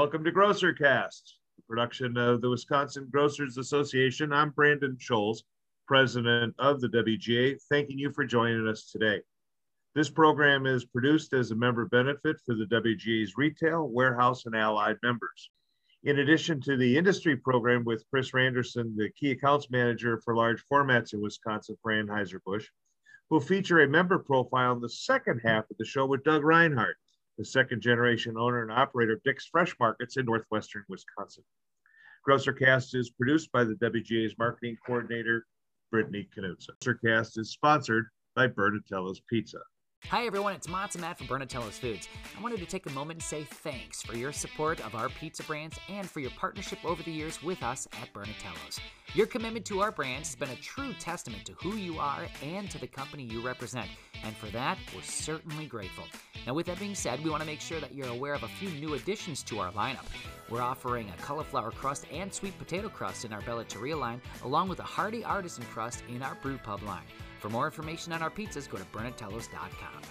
Welcome to GrocerCast, the production of the Wisconsin Grocers Association. I'm Brandon Scholz, president of the WGA, thanking you for joining us today. This program is produced as a member benefit for the WGA's retail, warehouse, and allied members. In addition to the industry program with Chris Randerson, the key accounts manager for large formats in Wisconsin for Anheuser-Busch, we'll feature a member profile in the second half of the show with Doug Rinehart, the second generation owner and operator of Dick's Fresh Markets in northwestern Wisconsin. GrocerCast is produced by the WGA's marketing coordinator, Brittany Knudsen. GrocerCast is sponsored by Bernatello's Pizza. Hi everyone, it's and Matt from Bernatello's Foods. I wanted to take a moment to say thanks for your support of our pizza brands and for your partnership over the years with us at Bernatello's. Your commitment to our brands has been a true testament to who you are and to the company you represent, and for that, we're certainly grateful. Now, with that being said, we want to make sure that you're aware of a few new additions to our lineup. We're offering a cauliflower crust and sweet potato crust in our Bellatoria line, along with a hearty artisan crust in our brew pub line. For more information on our pizzas, go to bernatellos.com.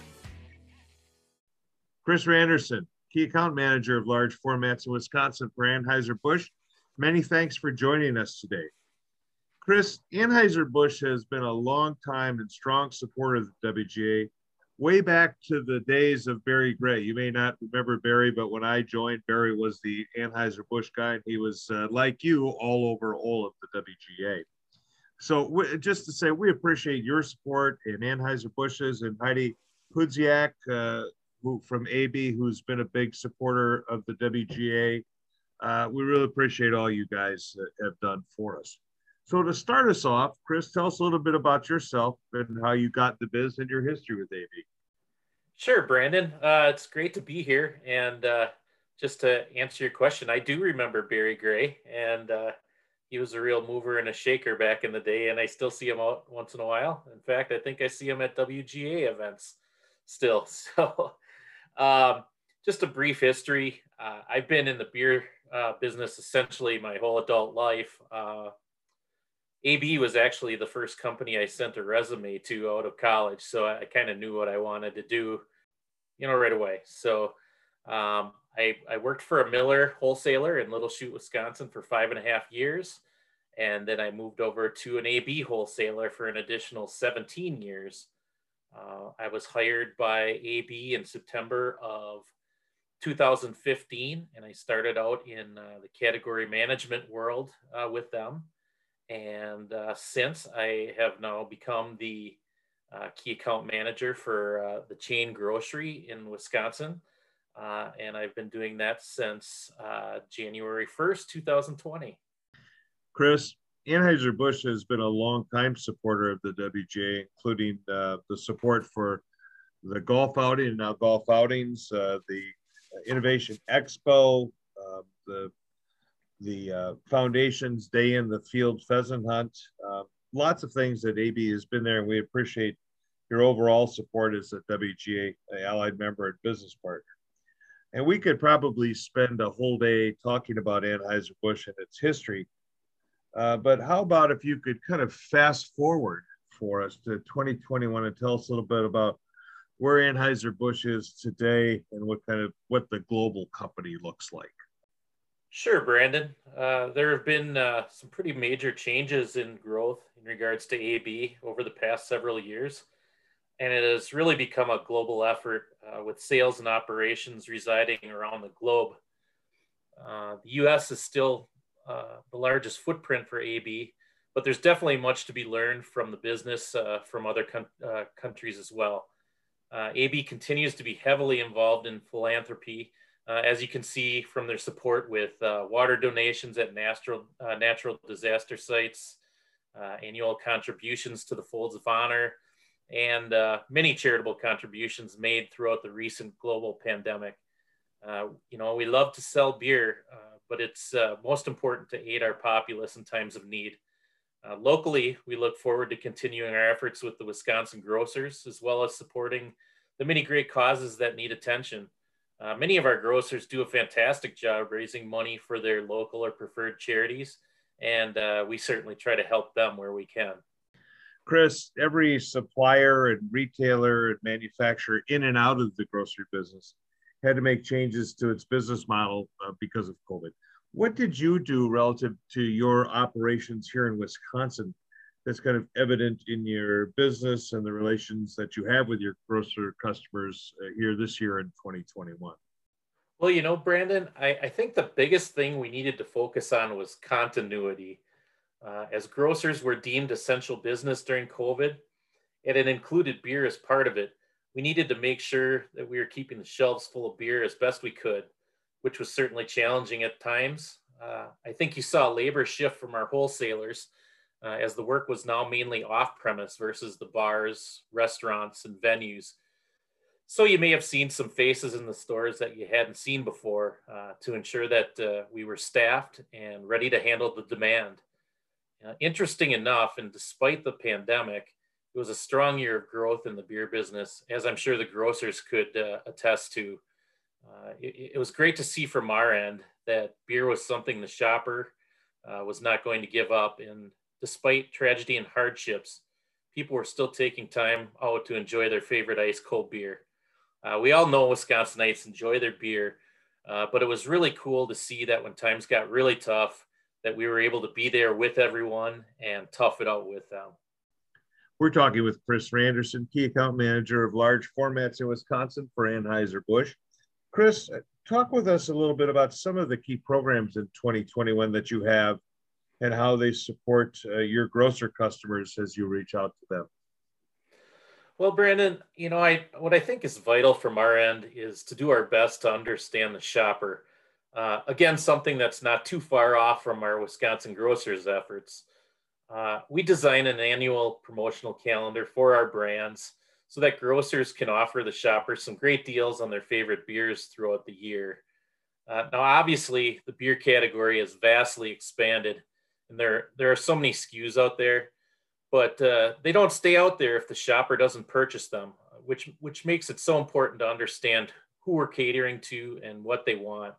Chris Randerson, key account manager of large formats in Wisconsin for Anheuser-Busch. Many thanks for joining us today. Chris, Anheuser-Busch has been a long time and strong supporter of the WGA, way back to the days of Barry Gray. You may not remember Barry, but when I joined, Barry was the Anheuser-Busch guy, and he was, uh, like you, all over all of the WGA. So just to say, we appreciate your support and Anheuser-Busch's and Heidi Pudziak uh, who, from AB, who's been a big supporter of the WGA. Uh, we really appreciate all you guys have done for us. So to start us off, Chris, tell us a little bit about yourself and how you got the biz and your history with AB. Sure, Brandon. Uh, it's great to be here. And uh, just to answer your question, I do remember Barry Gray, and uh, he was a real mover and a shaker back in the day, and I still see him out once in a while. In fact, I think I see him at WGA events still. So, um, just a brief history. Uh, I've been in the beer uh, business essentially my whole adult life. Uh, AB was actually the first company I sent a resume to out of college, so I, I kind of knew what I wanted to do, you know, right away. So um, I, I worked for a Miller wholesaler in Little Chute, Wisconsin for five and a half years. And then I moved over to an AB wholesaler for an additional 17 years. Uh, I was hired by AB in September of 2015, and I started out in uh, the category management world uh, with them. And uh, since I have now become the uh, key account manager for uh, the chain grocery in Wisconsin. Uh, and I've been doing that since uh, January 1st, 2020. Chris, Anheuser-Busch has been a long time supporter of the WGA, including uh, the support for the golf outing and now golf outings, uh, the Innovation Expo, um, the the uh, foundation's day in the field pheasant hunt, uh, lots of things that AB has been there, and we appreciate your overall support as a WGA allied member and business partner. And we could probably spend a whole day talking about Anheuser-Busch and its history. Uh, but how about if you could kind of fast forward for us to 2021 and tell us a little bit about where Anheuser-Busch is today and what kind of what the global company looks like. Sure, Brandon. Uh, there have been uh, some pretty major changes in growth in regards to AB over the past several years and it has really become a global effort uh, with sales and operations residing around the globe. Uh, the US is still uh, the largest footprint for AB, but there's definitely much to be learned from the business uh, from other uh, countries as well. AB continues to be heavily involved in philanthropy, as you can see from their support with water donations at natural, natural disaster sites, annual contributions to the Folds of Honor, and uh, many charitable contributions made throughout the recent global pandemic. Uh, you know, we love to sell beer, uh, but it's uh, most important to aid our populace in times of need. Uh, locally, we look forward to continuing our efforts with the Wisconsin grocers, as well as supporting the many great causes that need attention. Uh, many of our grocers do a fantastic job raising money for their local or preferred charities, and we certainly try to help them where we can. Chris, every supplier and retailer and manufacturer in and out of the grocery business had to make changes to its business model uh, because of COVID. What did you do relative to your operations here in Wisconsin that's kind of evident in your business and the relations that you have with your grocer customers uh, here this year in 2021? Well, you know, Brandon, I, I, think the biggest thing we needed to focus on was continuity. Uh, as grocers were deemed essential business during COVID, and it included beer as part of it, we needed to make sure that we were keeping the shelves full of beer as best we could, which was certainly challenging at times. Uh, I think you saw a labor shift from our wholesalers uh, as the work was now mainly off premise versus the bars, restaurants, and venues. So you may have seen some faces in the stores that you hadn't seen before uh, to ensure that uh, we were staffed and ready to handle the demand. Uh, interesting enough, and despite the pandemic, it was a strong year of growth in the beer business, as I'm sure the grocers could uh, attest to. Uh, it, it, was great to see from our end that beer was something the shopper uh, was not going to give up. And despite tragedy and hardships, people were still taking time out to enjoy their favorite ice cold beer. Uh, we all know Wisconsinites enjoy their beer, uh, but it was really cool to see that when times got really tough, that we were able to be there with everyone and tough it out with them. We're talking with Chris Randerson, Key Account Manager of Large Formats in Wisconsin for Anheuser-Busch. Chris, talk with us a little bit about some of the key programs in 2021 that you have and how they support uh, your grocer customers as you reach out to them. Well, Brandon, you know, I what I think is vital from our end is to do our best to understand the shopper. Uh, again, something that's not too far off from our Wisconsin grocers efforts. Uh, we design an annual promotional calendar for our brands so that grocers can offer the shoppers some great deals on their favorite beers throughout the year. Uh, now, obviously, the beer category has vastly expanded, and there there are so many SKUs out there, but uh, they don't stay out there if the shopper doesn't purchase them, which which makes it so important to understand who we're catering to and what they want.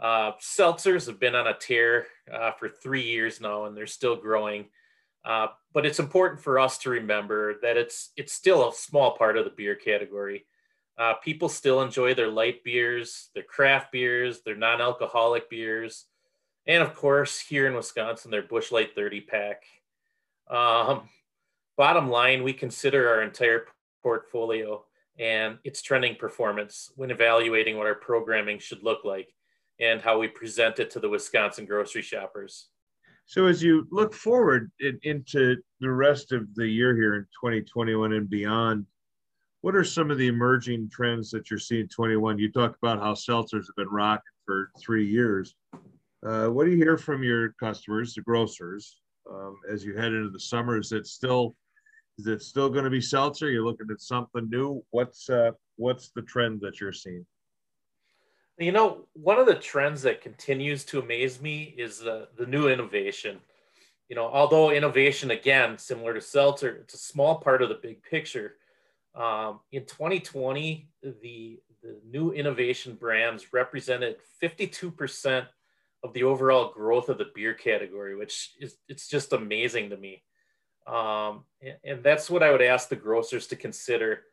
Uh, seltzers have been on a tear uh, for three years now, and they're still growing. Uh, but it's important for us to remember that it's it's still a small part of the beer category. Uh, people still enjoy their light beers, their craft beers, their non-alcoholic beers, and of course, here in Wisconsin, their Busch Light 30 pack. Um, bottom line, we consider our entire portfolio and its trending performance when evaluating what our programming should look like and how we present it to the Wisconsin grocery shoppers. So, as you look forward in, into the rest of the year here in 2021 and beyond, what are some of the emerging trends that you're seeing 21? You talked about how seltzers have been rocking for three years. Uh, what do you hear from your customers, the grocers, um, as you head into the summer? Is it still is it still going to be seltzer? You're looking at something new. What's uh, what's the trend that you're seeing? You know, one of the trends that continues to amaze me is the, the new innovation. You know, although innovation, again, similar to Seltzer, it's a small part of the big picture. Um, in 2020, the, the new innovation brands represented 52% of the overall growth of the beer category, which is it's just amazing to me. Um, and, and that's what I would ask the grocers to consider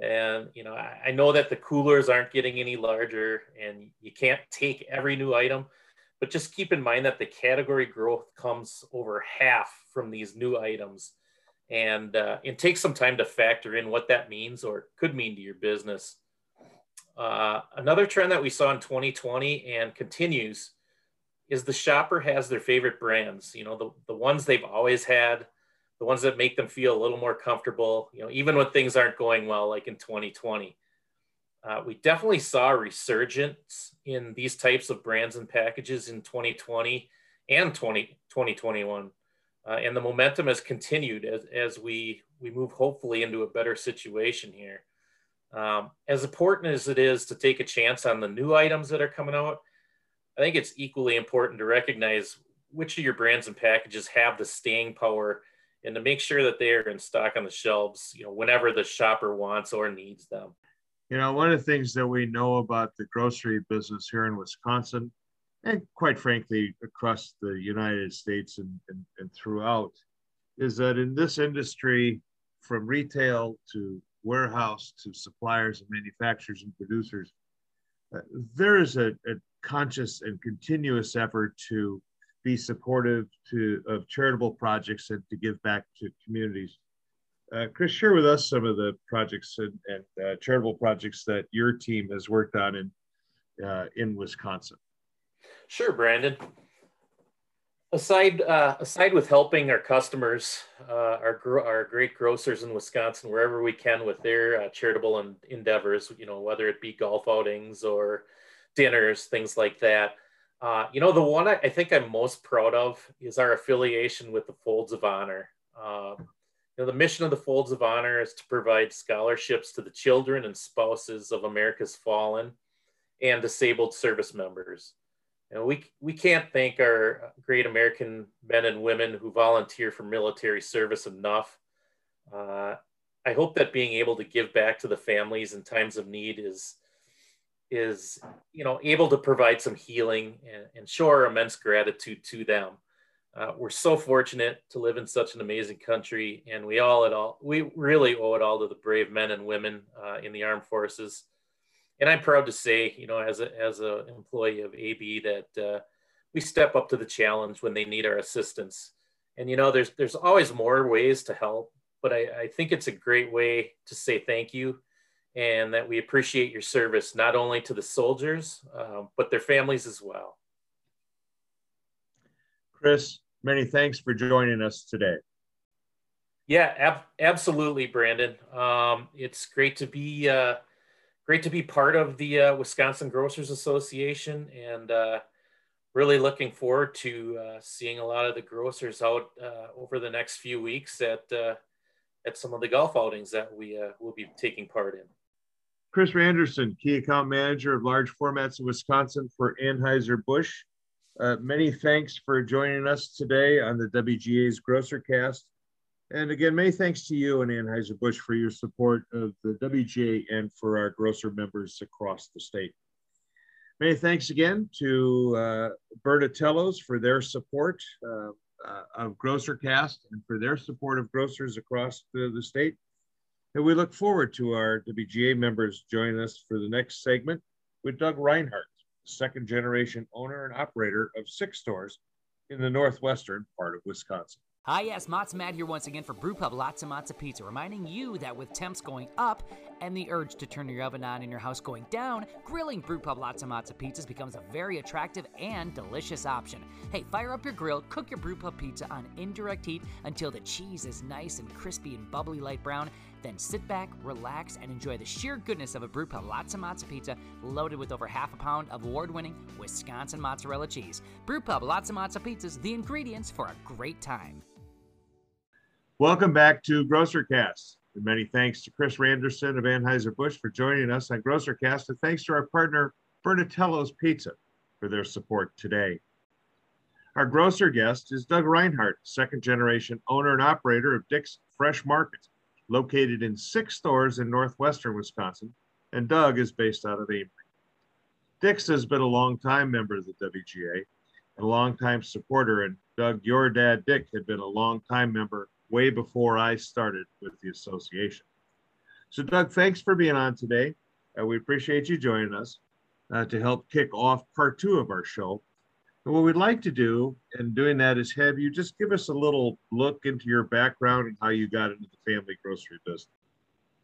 and you know, I, I, know that the coolers aren't getting any larger, and you can't take every new item, but just keep in mind that the category growth comes over half from these new items, and uh, it takes some time to factor in what that means or could mean to your business. Uh, another trend that we saw in 2020 and continues is the shopper has their favorite brands. You know, the, the ones they've always had the ones that make them feel a little more comfortable, you know, even when things aren't going well, like in 2020. Uh, we definitely saw a resurgence in these types of brands and packages in 2020 and 20, 2021. Uh, and the momentum has continued as, as we, we move hopefully into a better situation here. Um, as important as it is to take a chance on the new items that are coming out, I think it's equally important to recognize which of your brands and packages have the staying power and to make sure that they are in stock on the shelves, you know, whenever the shopper wants or needs them. You know, one of the things that we know about the grocery business here in Wisconsin, and quite frankly, across the United States and, and, and throughout, is that in this industry, from retail to warehouse to suppliers and manufacturers and producers, uh, there is a, a, conscious and continuous effort to be supportive to of charitable projects and to give back to communities. Uh, Chris, share with us some of the projects and, and uh, charitable projects that your team has worked on in uh, in Wisconsin. Sure, Brandon. Aside uh, aside with helping our customers, uh, our our great grocers in Wisconsin, wherever we can with their uh, charitable endeavors, you know, whether it be golf outings or dinners, things like that. Uh, you know, the one I, I, think I'm most proud of is our affiliation with the Folds of Honor. Uh, you know, the mission of the Folds of Honor is to provide scholarships to the children and spouses of America's fallen and disabled service members. You know, we, we can't thank our great American men and women who volunteer for military service enough. Uh, I hope that being able to give back to the families in times of need is is you know able to provide some healing and, and show our immense gratitude to them. Uh, we're so fortunate to live in such an amazing country, and we all at all we really owe it all to the brave men and women uh, in the armed forces. And I'm proud to say, you know, as a as an employee of AB, that uh, we step up to the challenge when they need our assistance. And you know, there's there's always more ways to help, but I, I think it's a great way to say thank you and that we appreciate your service not only to the soldiers, uh, but their families as well. Chris, many thanks for joining us today. Yeah, ab- absolutely, Brandon. Um, it's great to be uh, great to be part of the uh, Wisconsin Grocers Association, and uh, really looking forward to uh, seeing a lot of the grocers out uh, over the next few weeks at at some of the golf outings that we will be taking part in. Chris Randerson, Key Account Manager of Large Formats in Wisconsin for Anheuser-Busch. Uh, many thanks for joining us today on the WGA's Grocer Cast. And again, many thanks to you and Anheuser-Busch for your support of the WGA and for our grocer members across the state. Many thanks again to uh, Bernatello's for their support uh, uh, of GrocerCast and for their support of grocers across the, the state. And we look forward to our WGA members joining us for the next segment with Doug Rinehart, second generation owner and operator of six stores in the northwestern part of Wisconsin. Hi, yes, Mott's Matt here once again for Brewpub Lotzza Motzza Pizza, reminding you that with temps going up and the urge to turn your oven on in your house going down, grilling Brewpub Lotzza Motzza Pizzas becomes a very attractive and delicious option. Hey, fire up your grill, cook your Brewpub pizza on indirect heat until the cheese is nice and crispy and bubbly light brown, then sit back, relax, and enjoy the sheer goodness of a Brewpub Lotzza Motzza Pizza loaded with over half a pound of award-winning Wisconsin mozzarella cheese. Brewpub Lotzza Motzza Pizzas, the ingredients for a great time. Welcome back to GrocerCast. And many thanks to Chris Randerson of Anheuser-Busch for joining us on GrocerCast, and thanks to our partner, Bernatello's Pizza, for their support today. Our grocer guest is Doug Rinehart, second generation owner and operator of Dick's Fresh Market, located in six stores in northwestern Wisconsin, and Doug is based out of Amery. Dick's has been a long-time member of the WGA and a long-time supporter, and Doug, your dad, Dick, had been a long-time member way before I started with the association. So, Doug, thanks for being on today. Uh, we appreciate you joining us uh, to help kick off part two of our show. What we'd like to do in doing that is have you just give us a little look into your background and how you got into the family grocery business.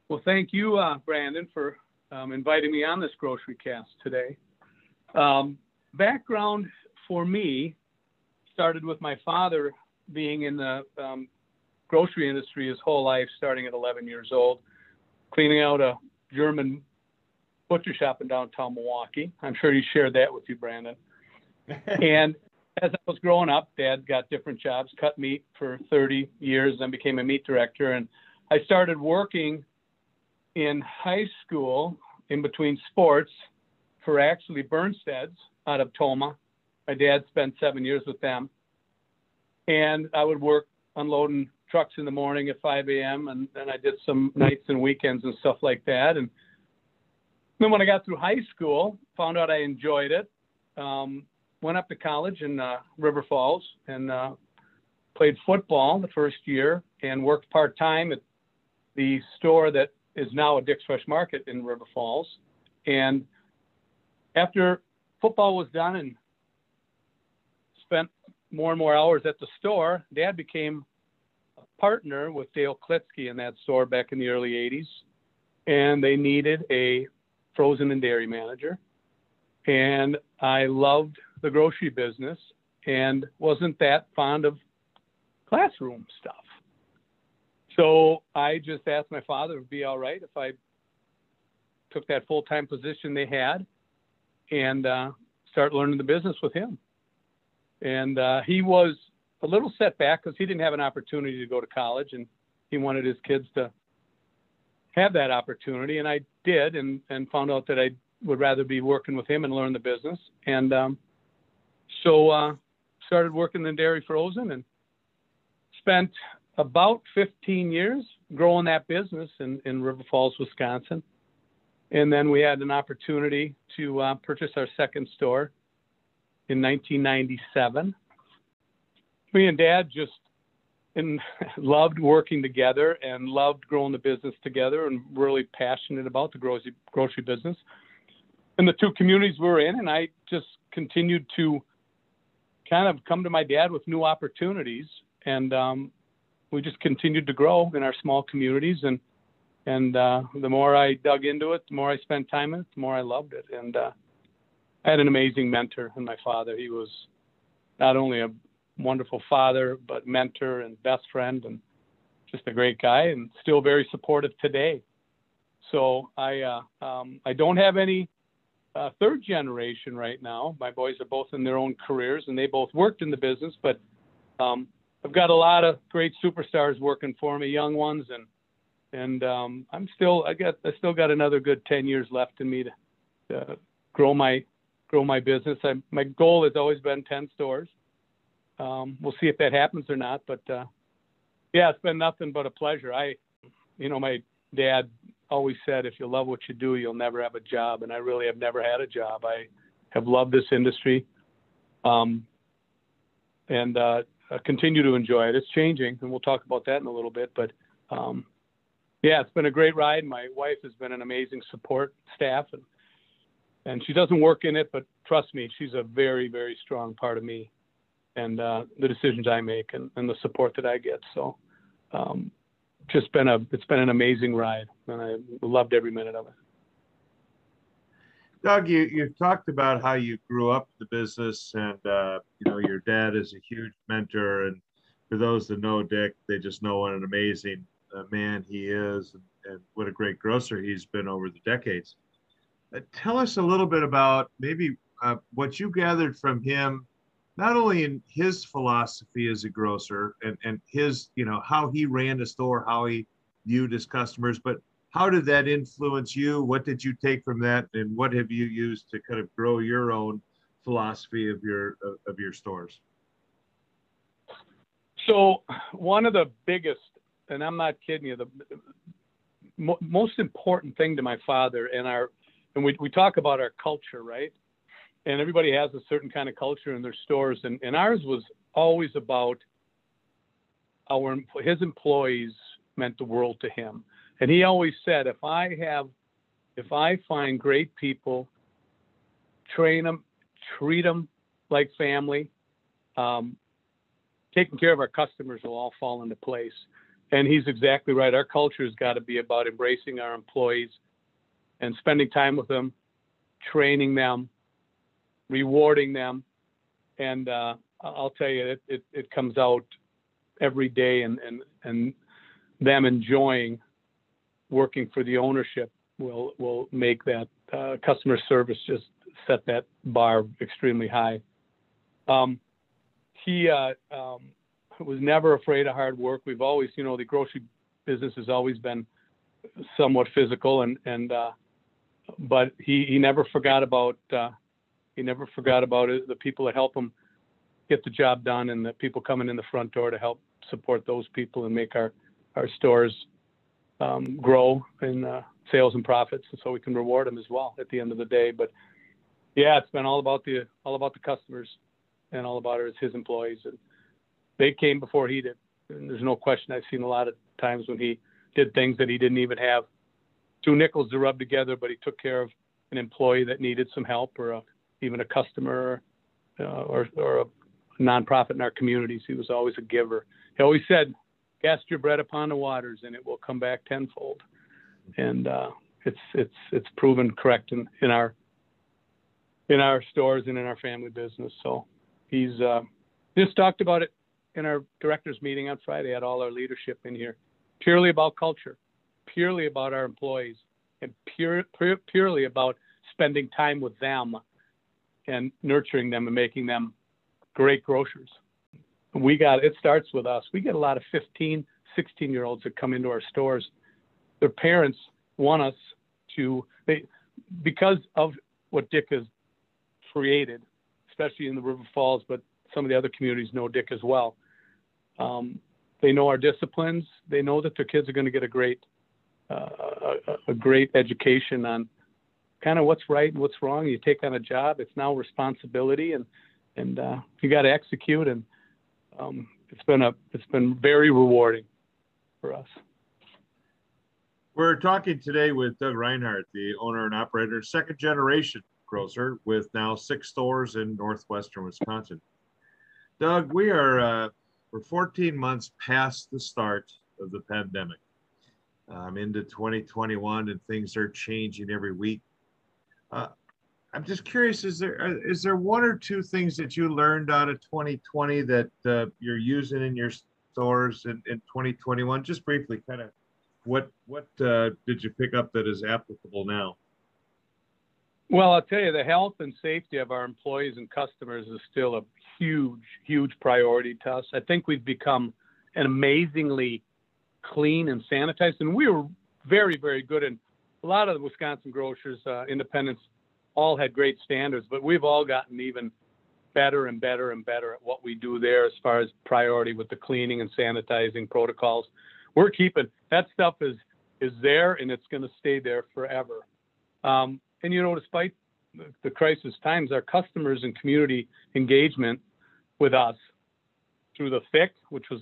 Well, thank you, uh, Brandon, for um, inviting me on this grocery cast today. Um, background for me started with my father being in the um, grocery industry his whole life, starting at 11 years old, cleaning out a German butcher shop in downtown Milwaukee. I'm sure he shared that with you, Brandon. And as I was growing up, Dad got different jobs, cut meat for 30 years, then became a meat director. And I started working in high school in between sports for actually Burnstad's out of Tomah. My dad spent seven years with them. And I would work unloading trucks in the morning at 5 a.m. and then I did some nights and weekends and stuff like that. And then when I got through high school, found out I enjoyed it. Um, went up to college in uh, River Falls and uh, played football the first year and worked part time at the store that is now a Dick's Fresh Market in River Falls. And after football was done and spent more and more hours at the store, Dad became a partner with Dale Klitsky in that store back in the early 80s. And they needed a frozen and dairy manager. And I loved the grocery business and wasn't that fond of classroom stuff. So I just asked my father if it'd be all right if I took that full time position they had and uh, start learning the business with him. And uh, he was a little set back because he didn't have an opportunity to go to college and he wanted his kids to have that opportunity. And I did and, and found out that I would rather be working with him and learn the business. And um, so uh, started working in dairy frozen and spent about 15 years growing that business in, in River Falls, Wisconsin. And then we had an opportunity to uh, purchase our second store in 1997. Me and Dad just and loved working together and loved growing the business together and really passionate about the grocery grocery business and the two communities we're in. And I just continued to kind of come to my dad with new opportunities, and um, we just continued to grow in our small communities. And and uh, the more I dug into it, the more I spent time in it, the more I loved it. And uh, I had an amazing mentor in my father. He was not only a wonderful father, but mentor and best friend, and just a great guy, and still very supportive today. So I uh, um, I don't have any uh, third generation right now. My boys are both in their own careers, and they both worked in the business. But um, I've got a lot of great superstars working for me, young ones, and and um, I'm still I got I still got another good ten years left in me to, to grow my grow my business. I, my goal has always been ten stores. Um, we'll see if that happens or not, but uh, yeah, it's been nothing but a pleasure. I, you know, my dad always said, if you love what you do, you'll never have a job. And I really have never had a job. I have loved this industry um, and uh, continue to enjoy it. It's changing, and we'll talk about that in a little bit. But um, yeah, it's been a great ride. My wife has been an amazing support staff, and and she doesn't work in it, but trust me, she's a very, very strong part of me and uh, the decisions I make and, and the support that I get. So um, just been a it's been an amazing ride, and I loved every minute of it. Doug, you you talked about how you grew up the business, and uh, you know your dad is a huge mentor. And for those that know Dick, they just know what an amazing uh, man he is, and, and, what a great grocer he's been over the decades. Uh, tell us a little bit about maybe uh, what you gathered from him not only in his philosophy as a grocer and, and his, you know, how he ran the store, how he viewed his customers, but how did that influence you? What did you take from that, and what have you used to kind of grow your own philosophy of your of your stores? So one of the biggest, and I'm not kidding you, the most important thing to my father and our, and we we talk about our culture, right? And everybody has a certain kind of culture in their stores, and, and ours was always about our his employees meant the world to him, and he always said, if I have, if I find great people, train them, treat them like family, um, taking care of our customers will all fall into place. And he's exactly right. Our culture has got to be about embracing our employees and spending time with them, training them, rewarding them, and uh, I'll tell you, it, it, it comes out every day, and and and them enjoying working for the ownership will will make that uh, customer service just set that bar extremely high. Um, he uh, um, was never afraid of hard work. We've always, you know, the grocery business has always been somewhat physical, and and uh, but he he never forgot about uh, he never forgot about it. The people that help him get the job done, and the people coming in the front door to help support those people and make our our stores um, grow in uh, sales and profits, and so we can reward them as well at the end of the day. But yeah, it's been all about the all about the customers and all about it, his employees, and they came before he did. And there's no question. I've seen a lot of times when he did things that he didn't even have two nickels to rub together, but he took care of an employee that needed some help or a, even a customer uh, or, or a nonprofit in our communities. He was always a giver. He always said, cast your bread upon the waters and it will come back tenfold. And uh, it's, it's, it's proven correct in, in our, in our stores and in our family business. So he's uh, just talked about it in our directors meeting on Friday. Had all our leadership in here, purely about culture, purely about our employees, and pure, pure, purely about spending time with them and nurturing them and making them great grocers. We got it starts with us. We get a lot of 15, 16 year olds that come into our stores. Their parents want us to they because of what Dick has created, especially in the River Falls, but some of the other communities know Dick as well. Um, they know our disciplines. They know that their kids are going to get a great, uh, a, a, great education on kind of what's right and what's wrong. You take on a job; it's now responsibility, and and uh, you got to execute. And um, it's been a it's been very rewarding for us. We're talking today with Doug Rinehart, the owner and operator, second generation grocer with now six stores in northwestern Wisconsin. Doug, we are uh, we're 14 months past the start of the pandemic. Um, into 2021, and things are changing every week. Uh, I'm just curious: is there uh, there one or two things that you learned out of 2020 that uh, you're using in your stores in, in 2021? Just briefly, kind of what what uh, did you pick up that is applicable now? Well, I'll tell you, the health and safety of our employees and customers is still a huge, huge priority to us. I think we've become an amazingly clean and sanitized, and we were very, very good. And a lot of the Wisconsin grocers, uh, independents, all had great standards, but we've all gotten even better and better and better at what we do there as far as priority with the cleaning and sanitizing protocols. We're keeping that stuff is is there and it's going to stay there forever. Um, and you know, despite the crisis times, our customers and community engagement with us through the thick, which was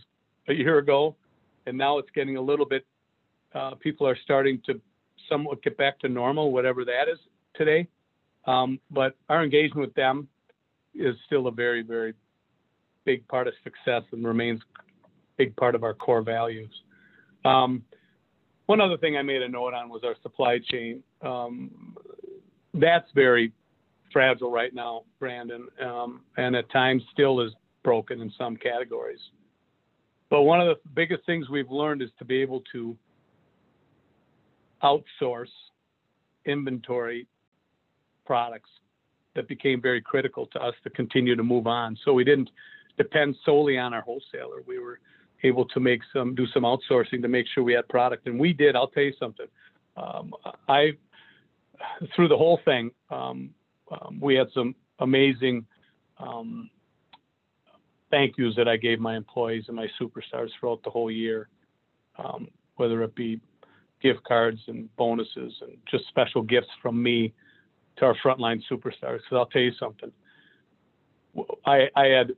a year ago, and now it's getting a little bit. Uh, people are starting to somewhat get back to normal, whatever that is today. Um, but our engagement with them is still a very, very big part of success and remains a big part of our core values. Um, one other thing I made a note on was our supply chain. Um, that's very fragile right now, Brandon, um, and at times still is broken in some categories. But one of the biggest things we've learned is to be able to outsource inventory products that became very critical to us to continue to move on. So we didn't depend solely on our wholesaler. We were able to make some do some outsourcing to make sure we had product, and we did. I'll tell you something. Um, I through the whole thing, um, um, we had some amazing um, thank yous that I gave my employees and my superstars throughout the whole year, um, whether it be gift cards and bonuses and just special gifts from me to our frontline superstars. Because I'll tell you something, I, I had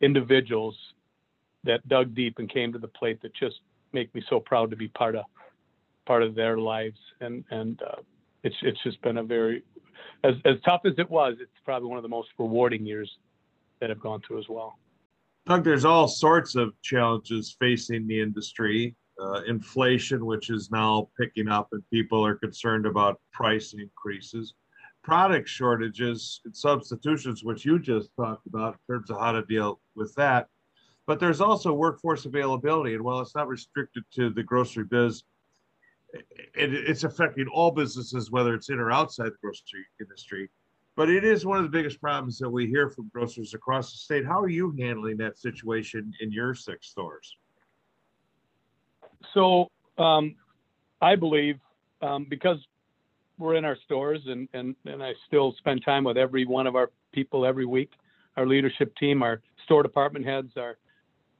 individuals that dug deep and came to the plate that just make me so proud to be part of part of their lives. And and uh, it's it's just been a very as as tough as it was it's probably one of the most rewarding years that I've gone through as well. Doug, there's all sorts of challenges facing the industry uh, inflation which is now picking up and people are concerned about price increases product shortages and substitutions which you just talked about in terms of how to deal with that but there's also workforce availability and while it's not restricted to the grocery biz it, it's affecting all businesses, whether it's in or outside the grocery industry. But it is one of the biggest problems that we hear from grocers across the state. How are you handling that situation in your six stores? So um, I believe um, because we're in our stores and, and, and I still spend time with every one of our people every week, our leadership team, our store department heads, our,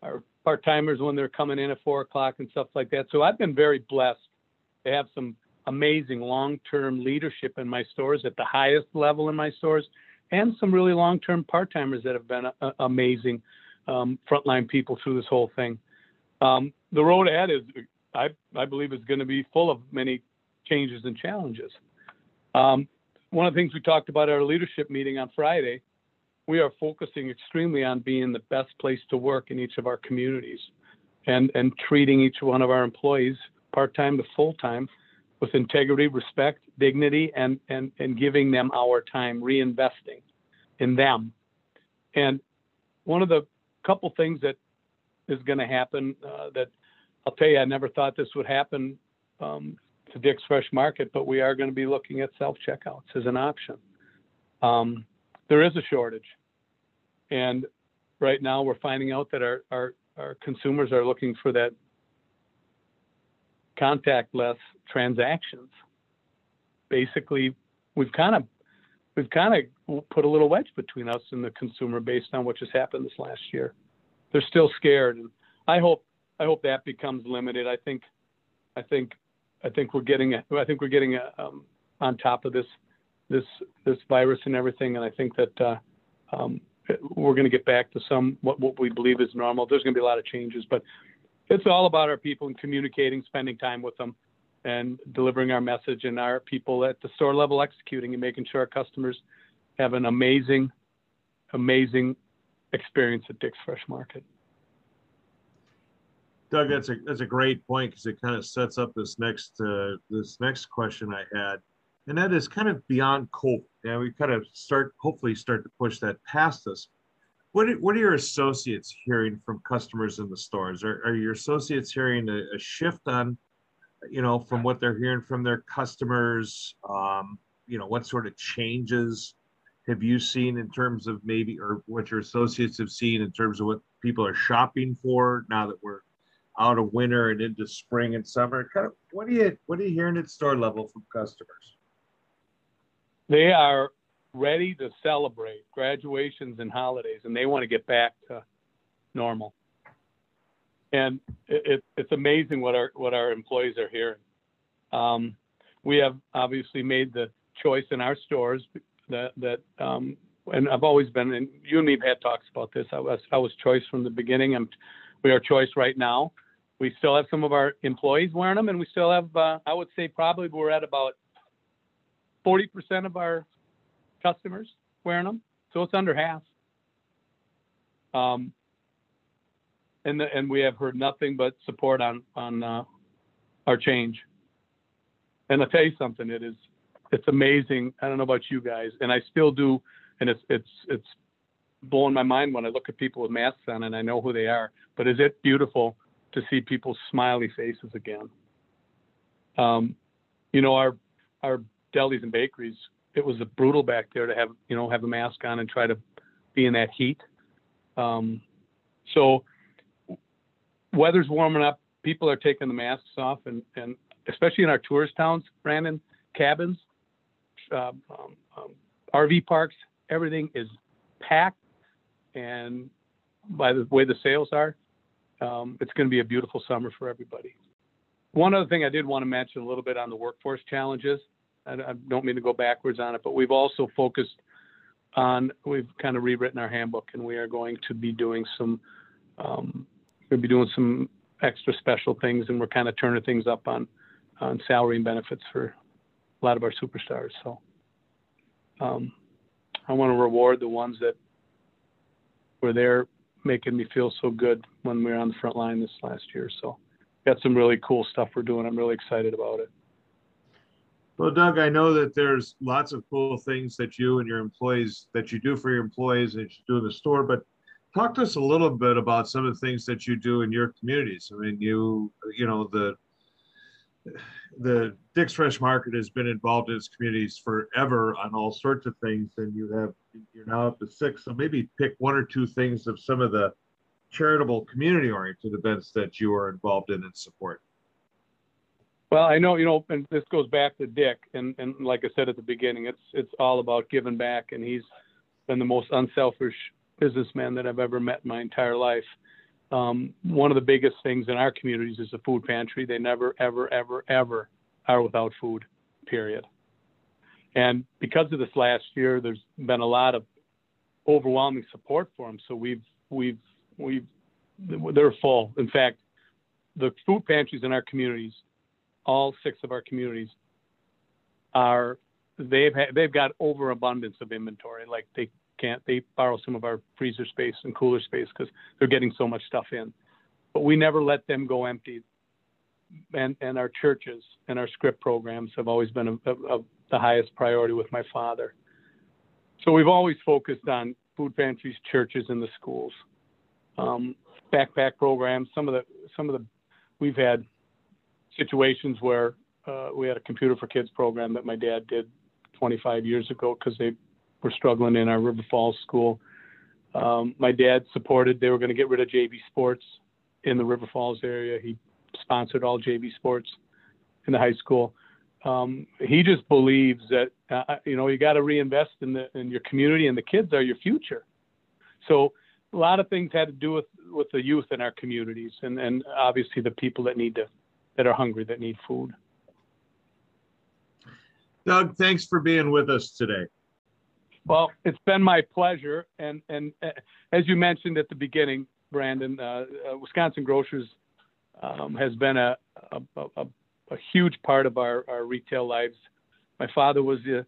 our part timers when they're coming in at four o'clock and stuff like that. So I've been very blessed they have some amazing long-term leadership in my stores at the highest level in my stores, and some really long-term part-timers that have been uh, amazing um, frontline people through this whole thing. Um, the road ahead is, I, I believe, is going to be full of many changes and challenges. Um, one of the things we talked about at our leadership meeting on Friday, we are focusing extremely on being the best place to work in each of our communities and, and treating each one of our employees, part time to full time, with integrity, respect, dignity, and, and, and giving them our time, reinvesting in them. And one of the couple things that is going to happen uh, that I'll tell you, I never thought this would happen um, to Dick's Fresh Market, but we are going to be looking at self checkouts as an option. Um, there is a shortage, and right now we're finding out that our, our, our consumers are looking for that contactless transactions. Basically, we've kind of we've kind of put a little wedge between us and the consumer based on what just happened this last year. They're still scared, and I hope I hope that becomes limited. I think I think I think we're getting I think we're getting um, on top of this this this virus and everything, and I think that uh, um, we're going to get back to some what what we believe is normal. There's going to be a lot of changes, but it's all about our people and communicating, spending time with them, and delivering our message, and our people at the store level executing and making sure our customers have an amazing, amazing experience at Dick's Fresh Market. Doug, that's a that's a great point because it kind of sets up this next uh, this next question I had, and that is kind of beyond COVID. Yeah, we kind of start hopefully start to push that past us. What are, what are your associates hearing from customers in the stores? Are, are your associates hearing a, a, shift on, you know, from what they're hearing from their customers? Um, you know, what sort of changes have you seen in terms of maybe, or what your associates have seen in terms of what people are shopping for now that we're out of winter and into spring and summer? Kind of what are you what are you hearing at store level from customers? They are ready to celebrate graduations and holidays, and they want to get back to normal. And it, it, it's amazing what our what our employees are hearing. Um, we have obviously made the choice in our stores that that um, and I've always been and you and me have had talks about this. I was I was choice from the beginning, and we are choice right now we still have some of our employees wearing them, and we still have, uh, I would say, probably we're at about 40% of our customers wearing them. So it's under half. Um, and the, and we have heard nothing but support on on uh, our change. And I'll tell you something, it is it's amazing. I don't know about you guys, and I still do, and it's it's it's blowing my mind when I look at people with masks on and I know who they are. But is it beautiful to see people's smiley faces again. Um, you know, our our delis and bakeries, it was brutal back there to have you know have a mask on and try to be in that heat. Um, so weather's warming up. People are taking the masks off, and and especially in our tourist towns, Brandon, cabins, uh, um, um, RV parks, everything is packed. And by the way the sales are, um, it's going to be a beautiful summer for everybody. One other thing I did want to mention a little bit on the workforce challenges. I, I don't mean to go backwards on it, but we've also focused on, we've kind of rewritten our handbook and we are going to be doing some, um, we'll be doing some extra special things and we're kind of turning things up on, on salary and benefits for a lot of our superstars. So um, I want to reward the ones that were there making me feel so good when we were on the front line this last year. So, got some really cool stuff we're doing. I'm really excited about it. Well, Doug, I know that there's lots of cool things that you and your employees that you do for your employees and you do in the store, but talk to us a little bit about some of the things that you do in your communities. I mean, you you know the the Dick's Fresh Market has been involved in its communities forever on all sorts of things, and you have you're now up to six. So maybe pick one or two things of some of the charitable, community-oriented events that you are involved in and support. Well, I know you know, and this goes back to Dick, and and like I said at the beginning, it's it's all about giving back, and he's been the most unselfish businessman that I've ever met in my entire life. Um, one of the biggest things in our communities is the food pantry. They never, ever, ever, ever are without food, period. And because of this last year, there's been a lot of overwhelming support for them. So we've, we've, we've, they're full. In fact, the food pantries in our communities, all six of our communities, are they've ha- they've got overabundance of inventory. Like they can't they borrow some of our freezer space and cooler space because they're getting so much stuff in. But we never let them go empty. And and our churches and our scrip programs have always been a, the highest priority with my father. So we've always focused on food pantries, churches, and the schools. Um, backpack programs. Some of the some of the we've had situations where uh, we had a computer for kids program that my dad did 25 years ago because they were struggling in our River Falls school. Um, my dad supported, they were going to get rid of JV sports in the River Falls area. He sponsored all JV sports in the high school. Um, he just believes that, uh, you know, you got to reinvest in the, in your community and the kids are your future. So a lot of things had to do with, with the youth in our communities and, and obviously the people that need to, that are hungry, that need food. Doug, thanks for being with us today. Well, it's been my pleasure, and and uh, as you mentioned at the beginning, Brandon, uh, uh, Wisconsin Grocers um, has been a a, a a, huge part of our, our retail lives. My father was the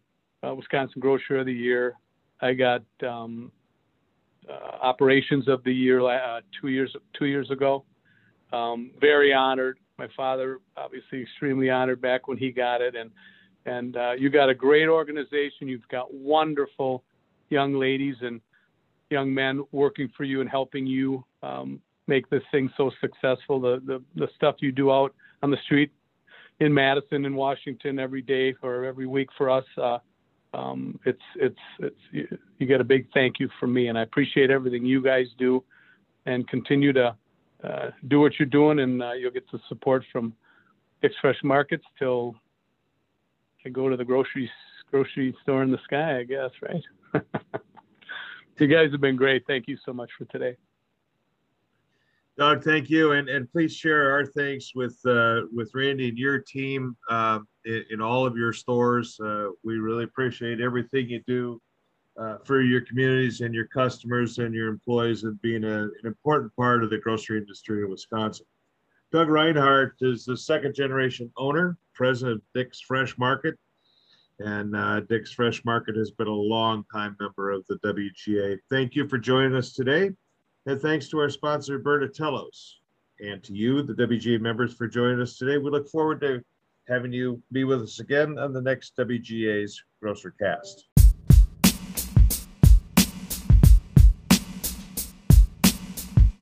uh, Wisconsin Grocer of the Year. I got um, uh, Operations of the Year uh, two years two years ago. Um, very honored. My father, obviously, extremely honored back when he got it, and and uh, you got a great organization. You've got wonderful young ladies and young men working for you and helping you um, make this thing so successful. The, the the stuff you do out on the street in Madison and Washington every day or every week for us. Uh, um, it's it's it's you, get a big thank you from me, and I appreciate everything you guys do, and continue to uh, do what you're doing, and uh, you'll get the support from Fresh Markets till Go to the grocery grocery store in the sky, I guess, right? you guys have been great. Thank you so much for today. Doug, thank you, and and please share our thanks with uh, with Randy and your team uh, in, in, all of your stores. Uh, we really appreciate everything you do uh, for your communities and your customers and your employees, and being a, an important part of the grocery industry in Wisconsin. Doug Rinehart is the second generation owner, president of Dick's Fresh Market. And uh, Dick's Fresh Market has been a long time member of the WGA. Thank you for joining us today. And thanks to our sponsor, Bernatello's. And to you, the WGA members, for joining us today. We look forward to having you be with us again on the next WGA's GrocerCast.